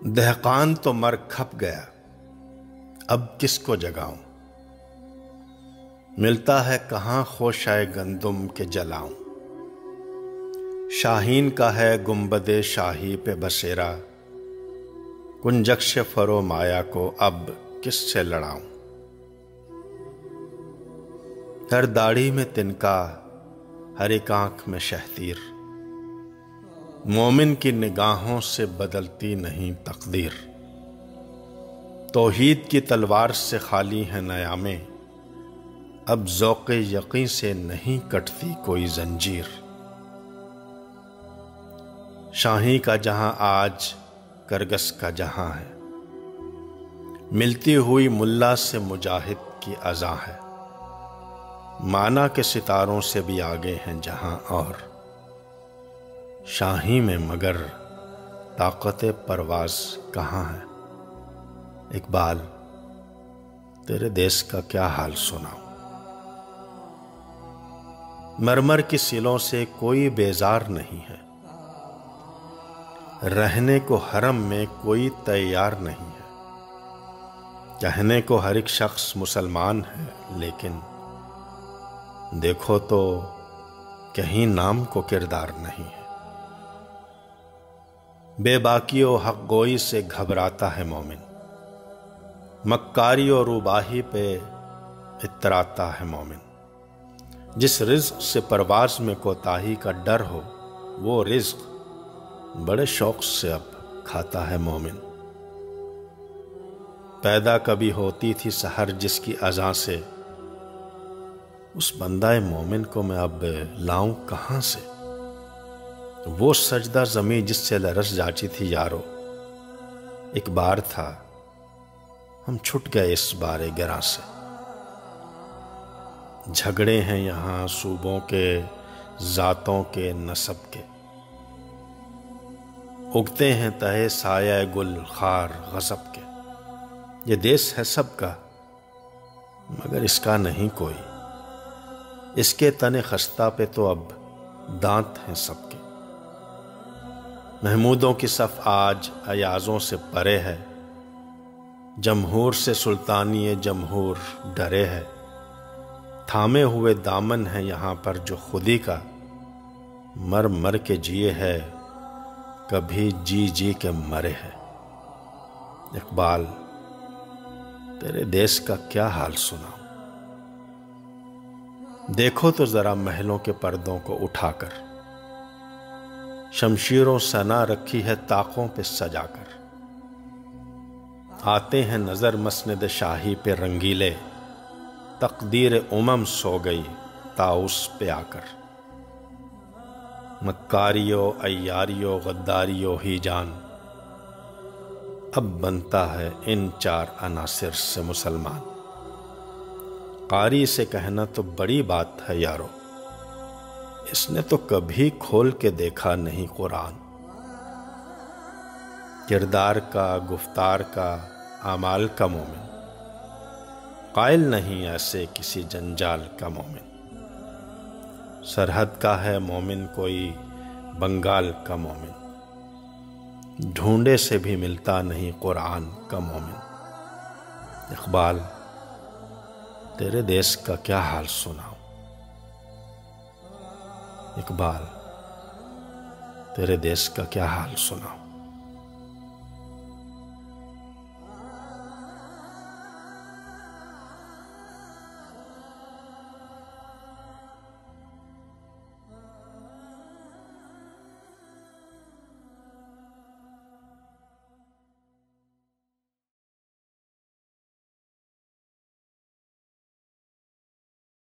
دہقان تو مر کھپ گیا۔ اب کس کو جگاؤں؟ ملتا ہے کہاں خوشائے گندم کے جلاؤں۔ شاہین کا ہے گنبد شاہی پہ بسیرا۔ کنجکش فرو مایا کو اب کس سے لڑاؤں؟ ہر داڑھی میں تنکا، ہر ایک آنکھ میں شہتیر۔ مومن کی نگاہوں سے بدلتی نہیں تقدیر۔ توحید کی تلوار سے خالی ہے نیامیں۔ اب ذوق یقین سے نہیں کٹتی کوئی زنجیر۔ شاہی کا جہاں آج، کرگس کا جہاں ہے۔ ملتی ہوئی ملا سے مجاہد کی ازاں ہے۔ مانا کے ستاروں سے بھی آگے ہیں جہاں اور۔ شاہی میں مگر طاقت پرواز کہاں ہے؟ اقبال، تیرے دیس کا کیا حال سنا مرمر کی سلوں سے کوئی بیزار نہیں ہے۔ رہنے کو حرم میں کوئی تیار نہیں ہے۔ کہنے کو ہر ایک شخص مسلمان ہے، لیکن دیکھو تو کہیں نام کو کردار نہیں ہے۔ بے باکی و حق گوئی سے گھبراتا ہے مومن۔ مکاری و روباہی پہ اتراتا ہے مومن۔ جس رزق سے پرواز میں کوتاہی کا ڈر ہو، وہ رزق بڑے شوق سے اب کھاتا ہے مومن۔ پیدا کبھی ہوتی تھی سحر جس کی ازاں سے۔ اس بندہ مومن کو میں اب لاؤں کہاں سے؟ وہ سجدہ زمین جس سے لرس جاچی تھی یارو۔ ایک بار تھا۔ ہم چھٹ گئے اس بارے گراں سے۔ جھگڑے ہیں یہاں صوبوں کے، ذاتوں کے نصب کے۔ اگتے ہیں تہے سایہ گل، خار غصب کے۔ یہ دیس ہے سب کا، مگر اس کا نہیں کوئی۔ اس کے تن خستہ پہ تو اب دانت ہیں سب کے۔ محمودوں کی صف آج ایازوں سے پرے ہے۔ جمہور سے سلطانی جمہور ڈرے ہے۔ تھامے ہوئے دامن ہے یہاں پر جو خودی کا۔ مر مر کے جیے ہے، کبھی جی جی کے مرے ہے۔ اقبال، تیرے دیس کا کیا حال سنا۔ دیکھو تو ذرا محلوں کے پردوں کو اٹھا کر۔ شمشیروں سنا رکھی ہے طاقوں پہ سجا کر۔ آتے ہیں نظر مسند شاہی پہ رنگیلے۔ تقدیر امم سو گئی تاؤس پہ آ کر۔ مکاریو ایاریو غداریو ہی جان۔ اب بنتا ہے ان چار عناصر سے مسلمان۔ قاری سے کہنا تو بڑی بات ہے یارو۔ اس نے تو کبھی کھول کے دیکھا نہیں قرآن۔ کردار کا، گفتار کا، اعمال کا مومن۔ قائل نہیں ایسے کسی جنجال کا مومن۔ سرحد کا ہے مومن کوئی، بنگال کا مومن۔ ڈھونڈے سے بھی ملتا نہیں قرآن کا مومن۔ اقبال، تیرے دیس کا کیا حال سناؤ اقبال تیرے دیش کا کیا حال سناؤں